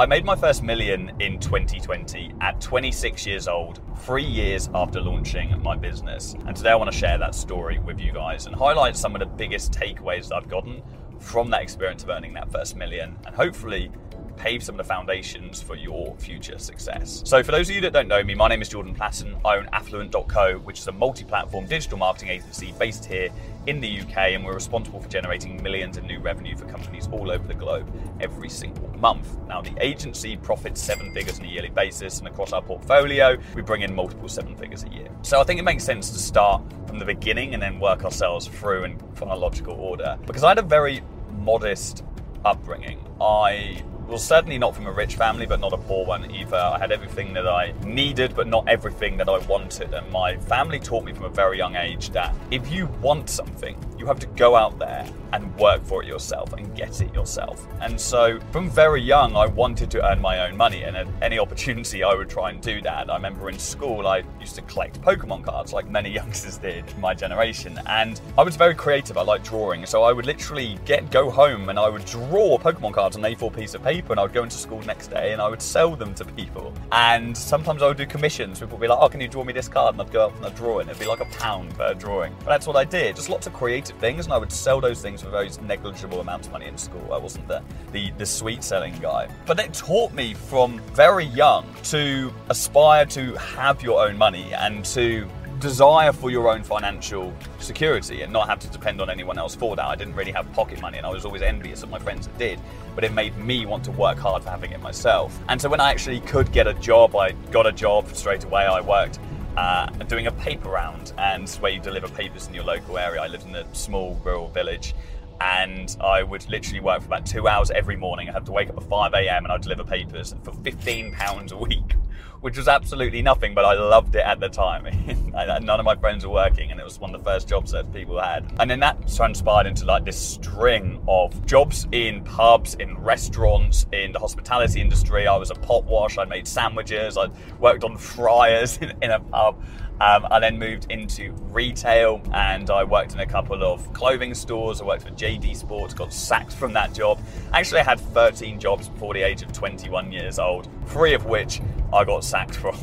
I made my first million in 2020 at 26 years old, three years after launching my business. And today I want to share that story with you guys and highlight some of the biggest takeaways that I've gotten from that experience of earning that first million and hopefully pave some of the foundations for your future success. So, for those of you that don't know me, my name is Jordan Platten. I own Affluent.co, which is a multi platform digital marketing agency based here in the UK, and we're responsible for generating millions in new revenue for companies all over the globe every single month. Now, the agency profits seven figures on a yearly basis, and across our portfolio, we bring in multiple seven figures a year. So, I think it makes sense to start from the beginning and then work ourselves through in chronological order because I had a very modest upbringing. I well, certainly not from a rich family, but not a poor one either. I had everything that I needed, but not everything that I wanted. And my family taught me from a very young age that if you want something, you have to go out there and work for it yourself and get it yourself. And so from very young, I wanted to earn my own money, and at any opportunity, I would try and do that. I remember in school, I used to collect Pokemon cards, like many youngsters did in my generation, and I was very creative. I liked drawing, so I would literally get go home and I would draw Pokemon cards on A4 piece of paper, and I would go into school next day and I would sell them to people. And sometimes I would do commissions. People would be like, "Oh, can you draw me this card?" And I'd go up and I'd draw it. And it'd be like a pound per drawing. But that's what I did. Just lots of creative things, and I would sell those things for very negligible amounts of money in school. I wasn't the, the, the sweet selling guy. But it taught me from very young to aspire to have your own money and to desire for your own financial security and not have to depend on anyone else for that. I didn't really have pocket money and I was always envious of my friends that did, but it made me want to work hard for having it myself. And so when I actually could get a job, I got a job straight away. I worked uh, doing a paper round and where you deliver papers in your local area. I lived in a small rural village and I would literally work for about two hours every morning. I had to wake up at 5 a.m. and I'd deliver papers for 15 pounds a week, which was absolutely nothing, but I loved it at the time. None of my friends were working, and it was one of the first jobs that people had. And then that transpired into like this string of jobs in pubs, in restaurants, in the hospitality industry. I was a pot wash, I made sandwiches, I worked on fryers in, in a pub. Um, I then moved into retail and I worked in a couple of clothing stores. I worked for JD Sports, got sacked from that job. Actually, I had 13 jobs before the age of 21 years old, three of which I got sacked from.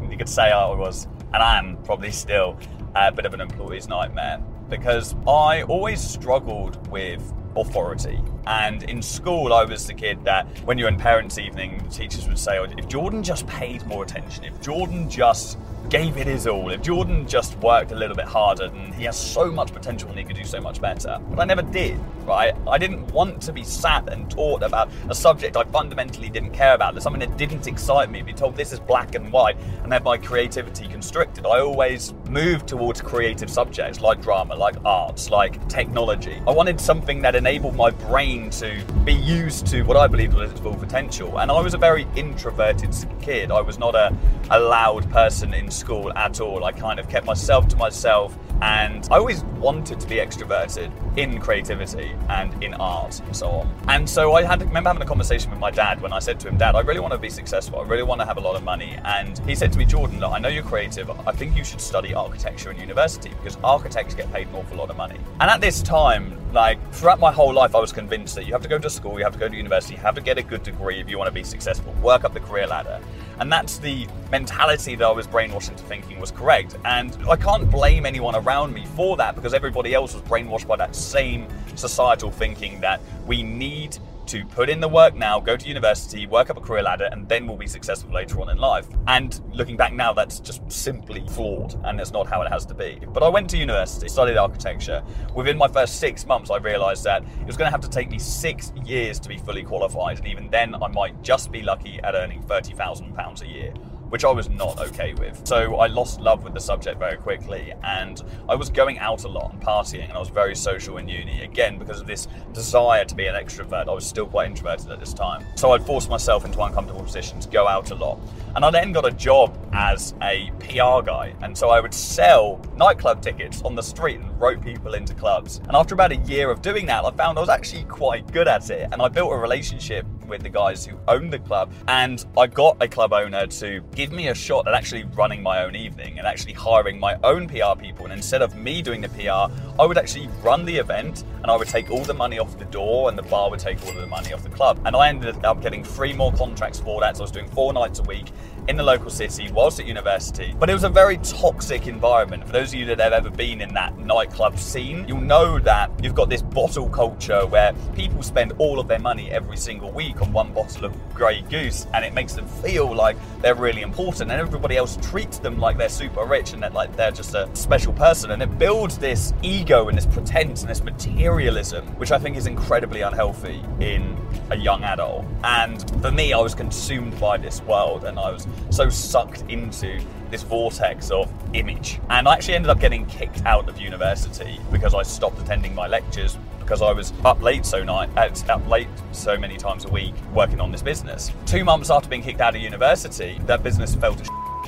you could say I was, and I am probably still, a bit of an employee's nightmare because I always struggled with authority. And in school, I was the kid that when you're in parents' evening, teachers would say, oh, if Jordan just paid more attention, if Jordan just gave it his all, if Jordan just worked a little bit harder, then he has so much potential and he could do so much better. But I never did, right? I didn't want to be sat and taught about a subject I fundamentally didn't care about, there's something that didn't excite me, be told this is black and white, and have my creativity constricted. I always moved towards creative subjects like drama, like arts, like technology. I wanted something that enabled my brain to be used to what I believed was its full potential. And I was a very introverted kid. I was not a, a loud person in school at all. I kind of kept myself to myself and I always wanted to be extroverted in creativity and in art and so on. And so I had remember having a conversation with my dad when I said to him, Dad, I really want to be successful. I really want to have a lot of money. And he said to me, Jordan, look, I know you're creative. I think you should study architecture in university because architects get paid an awful lot of money. And at this time, like throughout my whole life, I was convinced that you have to go to school, you have to go to university, you have to get a good degree if you want to be successful, work up the career ladder. And that's the mentality that I was brainwashed into thinking was correct. And I can't blame anyone around me for that because everybody else was brainwashed by that same societal thinking that we need to put in the work now, go to university, work up a career ladder, and then we'll be successful later on in life. And looking back now, that's just simply flawed, and that's not how it has to be. But I went to university, studied architecture. Within my first six months, I realised that it was going to have to take me six years to be fully qualified, and even then, I might just be lucky at earning £30,000 a year which I was not okay with. So I lost love with the subject very quickly, and I was going out a lot and partying, and I was very social in uni. Again, because of this desire to be an extrovert, I was still quite introverted at this time. So I'd force myself into uncomfortable positions, go out a lot. And I then got a job as a PR guy, and so I would sell nightclub tickets on the street and rope people into clubs. And after about a year of doing that, I found I was actually quite good at it. And I built a relationship with the guys who owned the club. And I got a club owner to give me a shot at actually running my own evening and actually hiring my own PR people. And instead of me doing the PR, I would actually run the event and I would take all the money off the door and the bar would take all of the money off the club. And I ended up getting three more contracts for that. So I was doing four nights a week in the local city whilst at university. But it was a very toxic environment. For those of you that have ever been in that nightclub scene, you'll know that you've got this bottle culture where people spend all of their money every single week on one bottle of Grey Goose and it makes them feel like they're really important and everybody else treats them like they're super rich and that like they're just a special person and it builds this ego and this pretense and this materialism which I think is incredibly unhealthy in a young adult. And for me I was consumed by this world and I was so sucked into this vortex of image. And I actually ended up getting kicked out of university because I stopped attending my lectures because I was up late so night, uh, up late so many times a week working on this business. Two months after being kicked out of university, that business fell to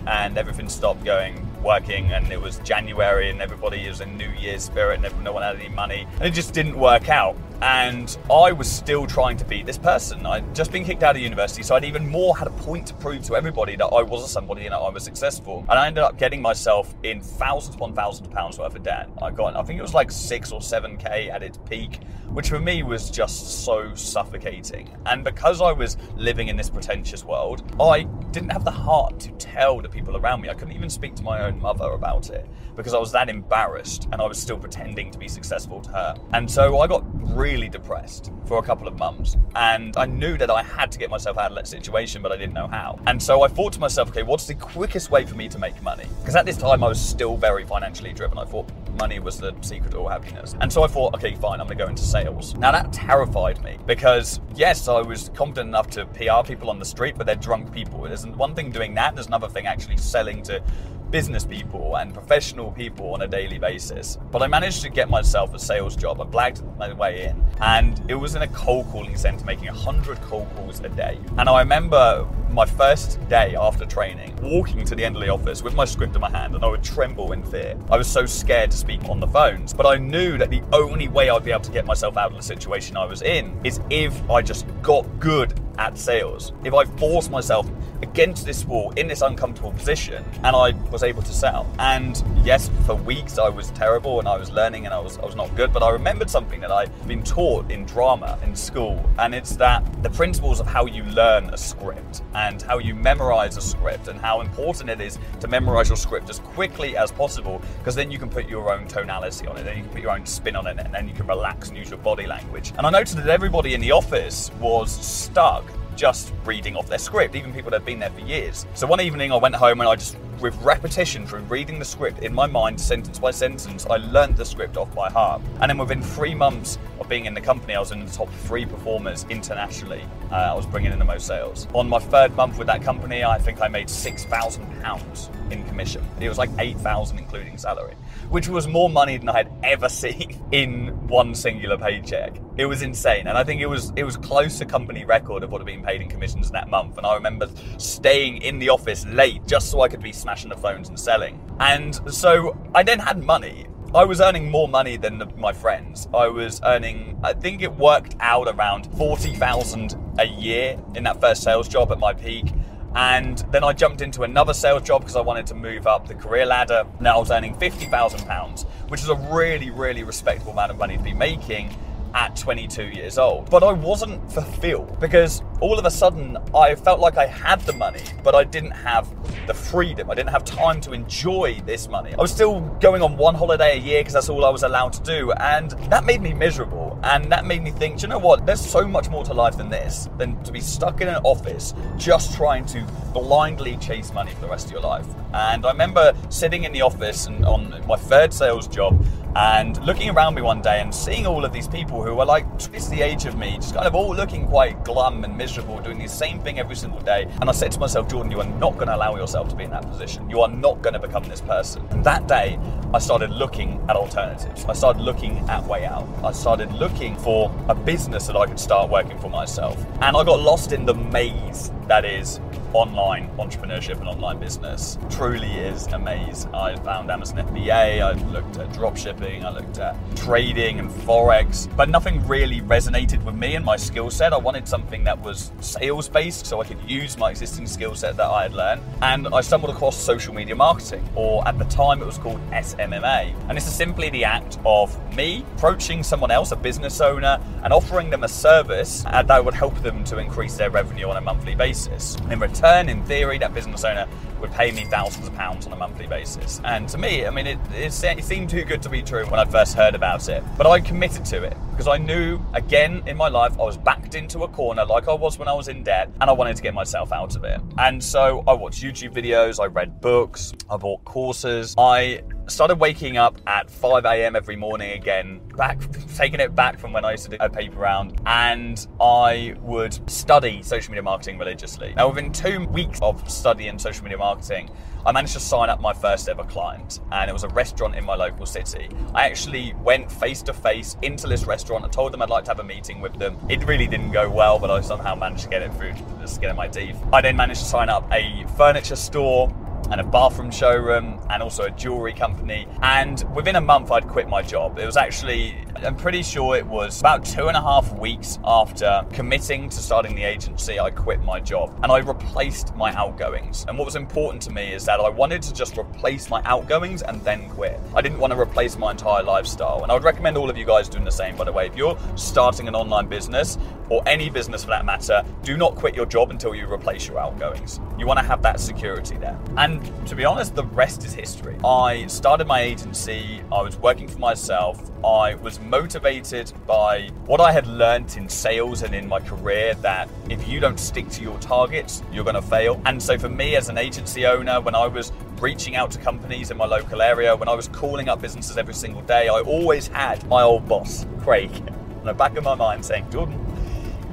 and everything stopped going working and it was January and everybody was in New Year's spirit and no one had any money and it just didn't work out. And I was still trying to be this person. I'd just been kicked out of university, so I'd even more had a point to prove to everybody that I was somebody and that I was successful. And I ended up getting myself in thousands upon thousands of pounds worth of debt. I got, I think it was like six or seven K at its peak, which for me was just so suffocating. And because I was living in this pretentious world, I didn't have the heart to tell the people around me. I couldn't even speak to my own mother about it because I was that embarrassed and I was still pretending to be successful to her. And so I got really depressed for a couple of months and I knew that I had to get myself out of that situation, but I didn't know how. And so I thought to myself, okay, what's the quickest way for me to make money? Because at this time I was still very financially driven. I thought money was the secret to all happiness. And so I thought, okay, fine, I'm gonna go into sales. Now that terrified me because yes, I was confident enough to PR people on the street, but they're drunk people. There's one thing doing that, there's another thing actually selling to business people and professional people on a daily basis. But I managed to get myself a sales job. I blagged my way in, and it was in a cold calling center, making 100 cold calls a day. And I remember my first day after training, walking to the end of the office with my script in my hand, and I would tremble in fear. I was so scared to speak on the phones, but I knew that the only way I'd be able to get myself out of the situation I was in is if I just got good at sales. If I forced myself against this wall in this uncomfortable position and I was able to sell. And yes, for weeks I was terrible and I was learning and I was I was not good, but I remembered something that I'd been taught in drama in school, and it's that the principles of how you learn a script and how you memorize a script and how important it is to memorize your script as quickly as possible because then you can put your own tonality on it, then you can put your own spin on it, and then you can relax and use your body language. And I noticed that everybody in the office was stuck just reading off their script, even people that have been there for years. So one evening I went home and I just, with repetition through reading the script in my mind, sentence by sentence, I learned the script off by heart. And then within three months of being in the company, I was in the top three performers internationally. Uh, I was bringing in the most sales. On my third month with that company, I think I made £6,000 in commission. It was like 8000 including salary which was more money than I had ever seen in one singular paycheck. It was insane, and I think it was it was close to company record of what had been paid in commissions in that month. And I remember staying in the office late just so I could be smashing the phones and selling. And so I then had money. I was earning more money than the, my friends. I was earning, I think it worked out around 40,000 a year in that first sales job at my peak. And then I jumped into another sales job because I wanted to move up the career ladder. Now I was earning £50,000, which is a really, really respectable amount of money to be making at 22 years old. But I wasn't fulfilled because all of a sudden I felt like I had the money, but I didn't have the freedom. I didn't have time to enjoy this money. I was still going on one holiday a year because that's all I was allowed to do. And that made me miserable. And that made me think, you know what? There's so much more to life than this, than to be stuck in an office just trying to blindly chase money for the rest of your life. And I remember sitting in the office and on my third sales job and looking around me one day and seeing all of these people who were like twice the age of me, just kind of all looking quite glum and miserable, doing the same thing every single day. And I said to myself, Jordan, you are not going to allow yourself to be in that position. You are not going to become this person. And that day, I started looking at alternatives. I started looking at way out. I started looking for a business that I could start working for myself. And I got lost in the maze that is online entrepreneurship and online business truly is a maze. I found Amazon FBA, I looked at dropshipping, I looked at trading and forex, but nothing really resonated with me and my skill set. I wanted something that was sales based so I could use my existing skill set that I had learned. And I stumbled across social media marketing, or at the time it was called SMMA. And this is simply the act of me approaching someone else, a business owner, and offering them a service that would help them to increase their revenue on a monthly basis. In return, in theory, that business owner would pay me thousands of pounds on a monthly basis. And to me, I mean, it, it, seemed too good to be true when I first heard about it. But I committed to it because I knew, again, in my life, I was backed into a corner like I was when I was in debt, and I wanted to get myself out of it. And so I watched YouTube videos, I read books, I bought courses, I started waking up at 5 a.m. every morning again, back taking it back from when I used to do a paper round, and I would study social media marketing religiously. Now, within two weeks of studying social media marketing, I managed to sign up my first ever client, and it was a restaurant in my local city. I actually went face to face into this restaurant. I told them I'd like to have a meeting with them. It really didn't go well, but I somehow managed to get it through the skin of my teeth. I then managed to sign up a furniture store and a bathroom showroom and also a jewelry company. And within a month, I'd quit my job. It was actually, I'm pretty sure it was about two and a half weeks after committing to starting the agency, I quit my job and I replaced my outgoings. And what was important to me is that I wanted to just replace my outgoings and then quit. I didn't want to replace my entire lifestyle. And I would recommend all of you guys doing the same, by the way. If you're starting an online business or any business for that matter, do not quit your job until you replace your outgoings. You want to have that security there. And to be honest, the rest is history. I started my agency, I was working for myself, I was motivated by what I had learnt in sales and in my career that if you don't stick to your targets, you're going to fail. And so for me as an agency owner, when I was reaching out to companies in my local area, when I was calling up businesses every single day, I always had my old boss, Craig, in the back of my mind saying, Jordan,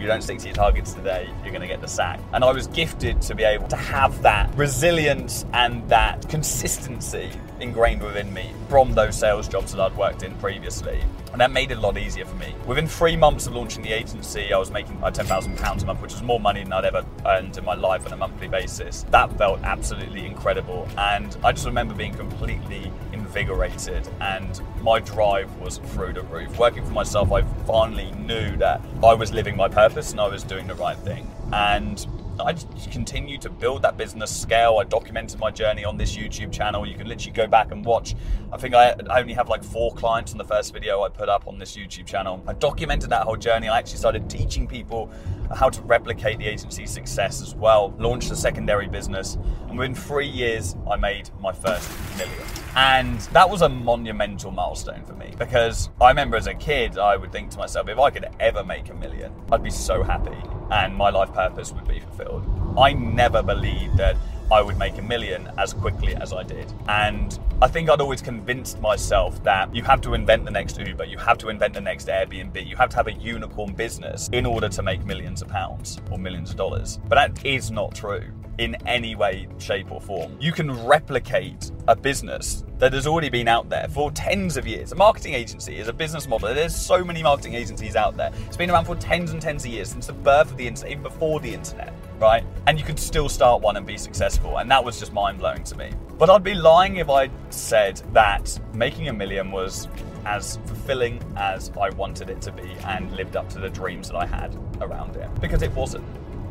you don't stick to your targets today, you're going to get the sack. And I was gifted to be able to have that resilience and that consistency ingrained within me from those sales jobs that I'd worked in previously. And that made it a lot easier for me. Within three months of launching the agency, I was making uh, like £10,000 a month, which was more money than I'd ever earned in my life on a monthly basis. That felt absolutely incredible. And I just remember being completely invigorated and my drive was through the roof. Working for myself, I finally knew that I was living my purpose and I was doing the right thing. And I just continued to build that business scale. I documented my journey on this YouTube channel. You can literally go back and watch. I think I only have like four clients in the first video I put up on this YouTube channel. I documented that whole journey. I actually started teaching people how to replicate the agency's success as well. Launched a secondary business, and within three years, I made my first million. And that was a monumental milestone for me because I remember as a kid, I would think to myself, if I could ever make a million, I'd be so happy and my life purpose would be fulfilled. I never believed that I would make a million as quickly as I did. And I think I'd always convinced myself that you have to invent the next Uber, you have to invent the next Airbnb, you have to have a unicorn business in order to make millions of pounds or millions of dollars. But that is not true in any way, shape, or form. You can replicate a business that has already been out there for tens of years. A marketing agency is a business model. There's so many marketing agencies out there. It's been around for tens and tens of years since the birth of the internet, even before the internet, right? And you could still start one and be successful. And that was just mind blowing to me. But I'd be lying if I said that making a million was as fulfilling as I wanted it to be and lived up to the dreams that I had around it. Because it wasn't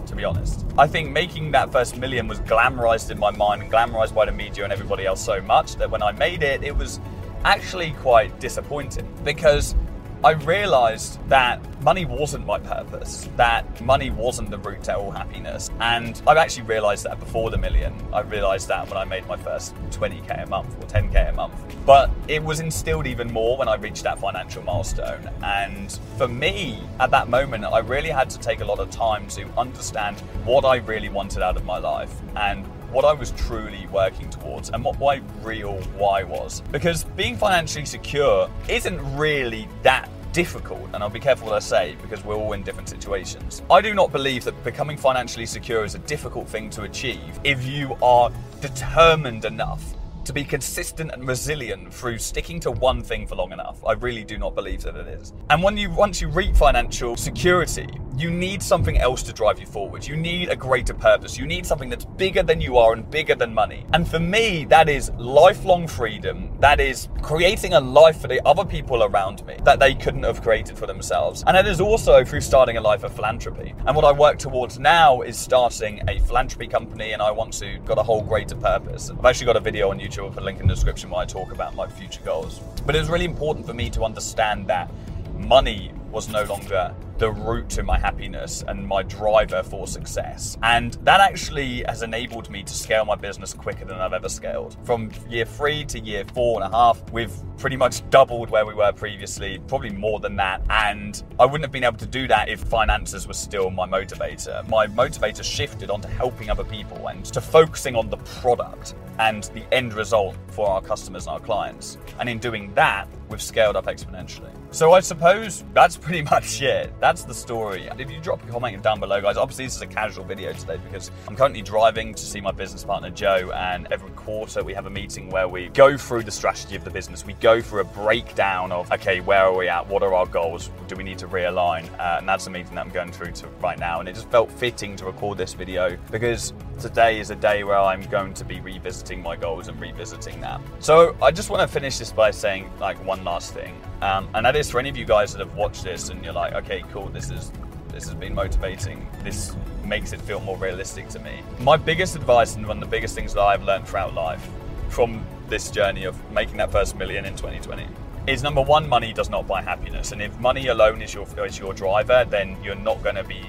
to be honest. I think making that first million was glamorized in my mind and glamorized by the media and everybody else so much that when I made it, it was actually quite disappointing because I realized that money wasn't my purpose, that money wasn't the route to all happiness. And I've actually realized that before the million. I realized that when I made my first 20k a month or 10k a month. But it was instilled even more when I reached that financial milestone. And for me, at that moment, I really had to take a lot of time to understand what I really wanted out of my life and what I was truly working towards and what my real why was. Because being financially secure isn't really that difficult, and I'll be careful what I say because we're all in different situations. I do not believe that becoming financially secure is a difficult thing to achieve if you are determined enough to be consistent and resilient through sticking to one thing for long enough. I really do not believe that it is. And when you once you reach financial security, you need something else to drive you forward. You need a greater purpose. You need something that's bigger than you are and bigger than money. And for me, that is lifelong freedom. That is creating a life for the other people around me that they couldn't have created for themselves. And it is also through starting a life of philanthropy. And what I work towards now is starting a philanthropy company and I want to got a whole greater purpose. I've actually got a video on YouTube, I'll put a link in the description where I talk about my future goals. But it was really important for me to understand that money was no longer the route to my happiness and my driver for success. And that actually has enabled me to scale my business quicker than I've ever scaled. From year three to year four and a half, we've pretty much doubled where we were previously, probably more than that. And I wouldn't have been able to do that if finances was still my motivator. My motivator shifted onto helping other people and to focusing on the product and the end result for our customers and our clients. And in doing that, we've scaled up exponentially. So I suppose that's pretty much it. That's the story. If you drop a comment down below, guys, obviously this is a casual video today because I'm currently driving to see my business partner Joe, and every quarter we have a meeting where we go through the strategy of the business. We go through a breakdown of okay, where are we at? What are our goals? Do we need to realign? Uh, and that's the meeting that I'm going through to right now. And it just felt fitting to record this video because today is a day where I'm going to be revisiting my goals and revisiting that. So I just want to finish this by saying like one last thing, um, and that is for any of you guys that have watched this and you're like, okay, cool, this is this has been motivating. This makes it feel more realistic to me. My biggest advice and one of the biggest things that I've learned throughout life from this journey of making that first million in 2020 is number one, money does not buy happiness. And if money alone is your is your driver, then you're not going to be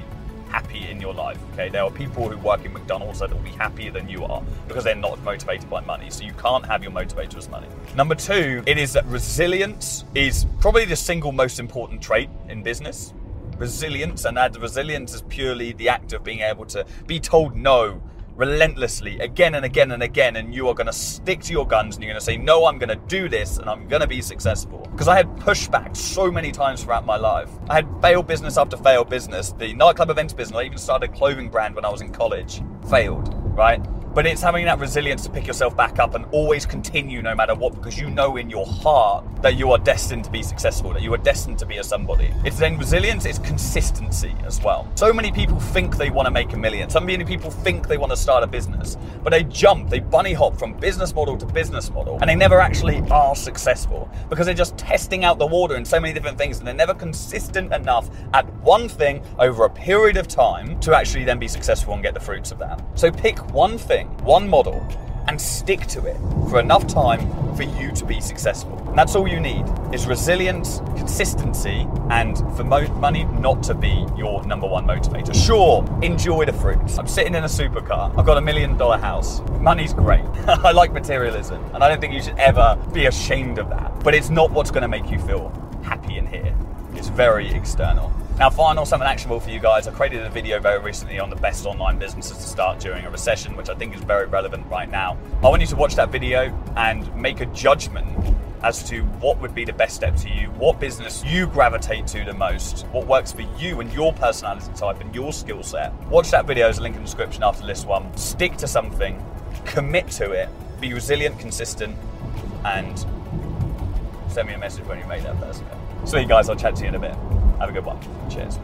happy in your life. Okay, there are people who work in McDonald's that will be happier than you are because they're not motivated by money. So you can't have your motivator as money. Number two, it is that resilience is probably the single most important trait in business. Resilience, and that resilience is purely the act of being able to be told no relentlessly again and again and again and you are going to stick to your guns and you're going to say no i'm going to do this and i'm going to be successful. Because i had pushback so many times throughout my life. I had failed business after failed business. The nightclub events business i even started a clothing brand when i was in college. Failed right but it's having that resilience to pick yourself back up and always continue no matter what because you know in your heart that you are destined to be successful, that you are destined to be a somebody. It's then resilience, it's consistency as well. So many people think they want to make a million. So many people think they want to start a business, but they jump, they bunny hop from business model to business model, and they never actually are successful because they're just testing out the water in so many different things and they're never consistent enough at one thing over a period of time to actually then be successful and get the fruits of that. So pick one thing one model, and stick to it for enough time for you to be successful. And that's all you need is resilience, consistency, and for mo- money not to be your number one motivator. Sure, enjoy the fruits. I'm sitting in a supercar. I've got a million dollar house. Money's great. I like materialism, and I don't think you should ever be ashamed of that. But it's not what's going to make you feel happy in here. It's very external. Now, final, something actionable for you guys. I created a video very recently on the best online businesses to start during a recession, which I think is very relevant right now. I want you to watch that video and make a judgment as to what would be the best step to you, what business you gravitate to the most, what works for you and your personality type and your skill set. Watch that video, there's a link in the description after this one. Stick to something, commit to it, be resilient, consistent, and send me a message when you make that first step. you guys, I'll chat to you in a bit. Have a good one. Cheers.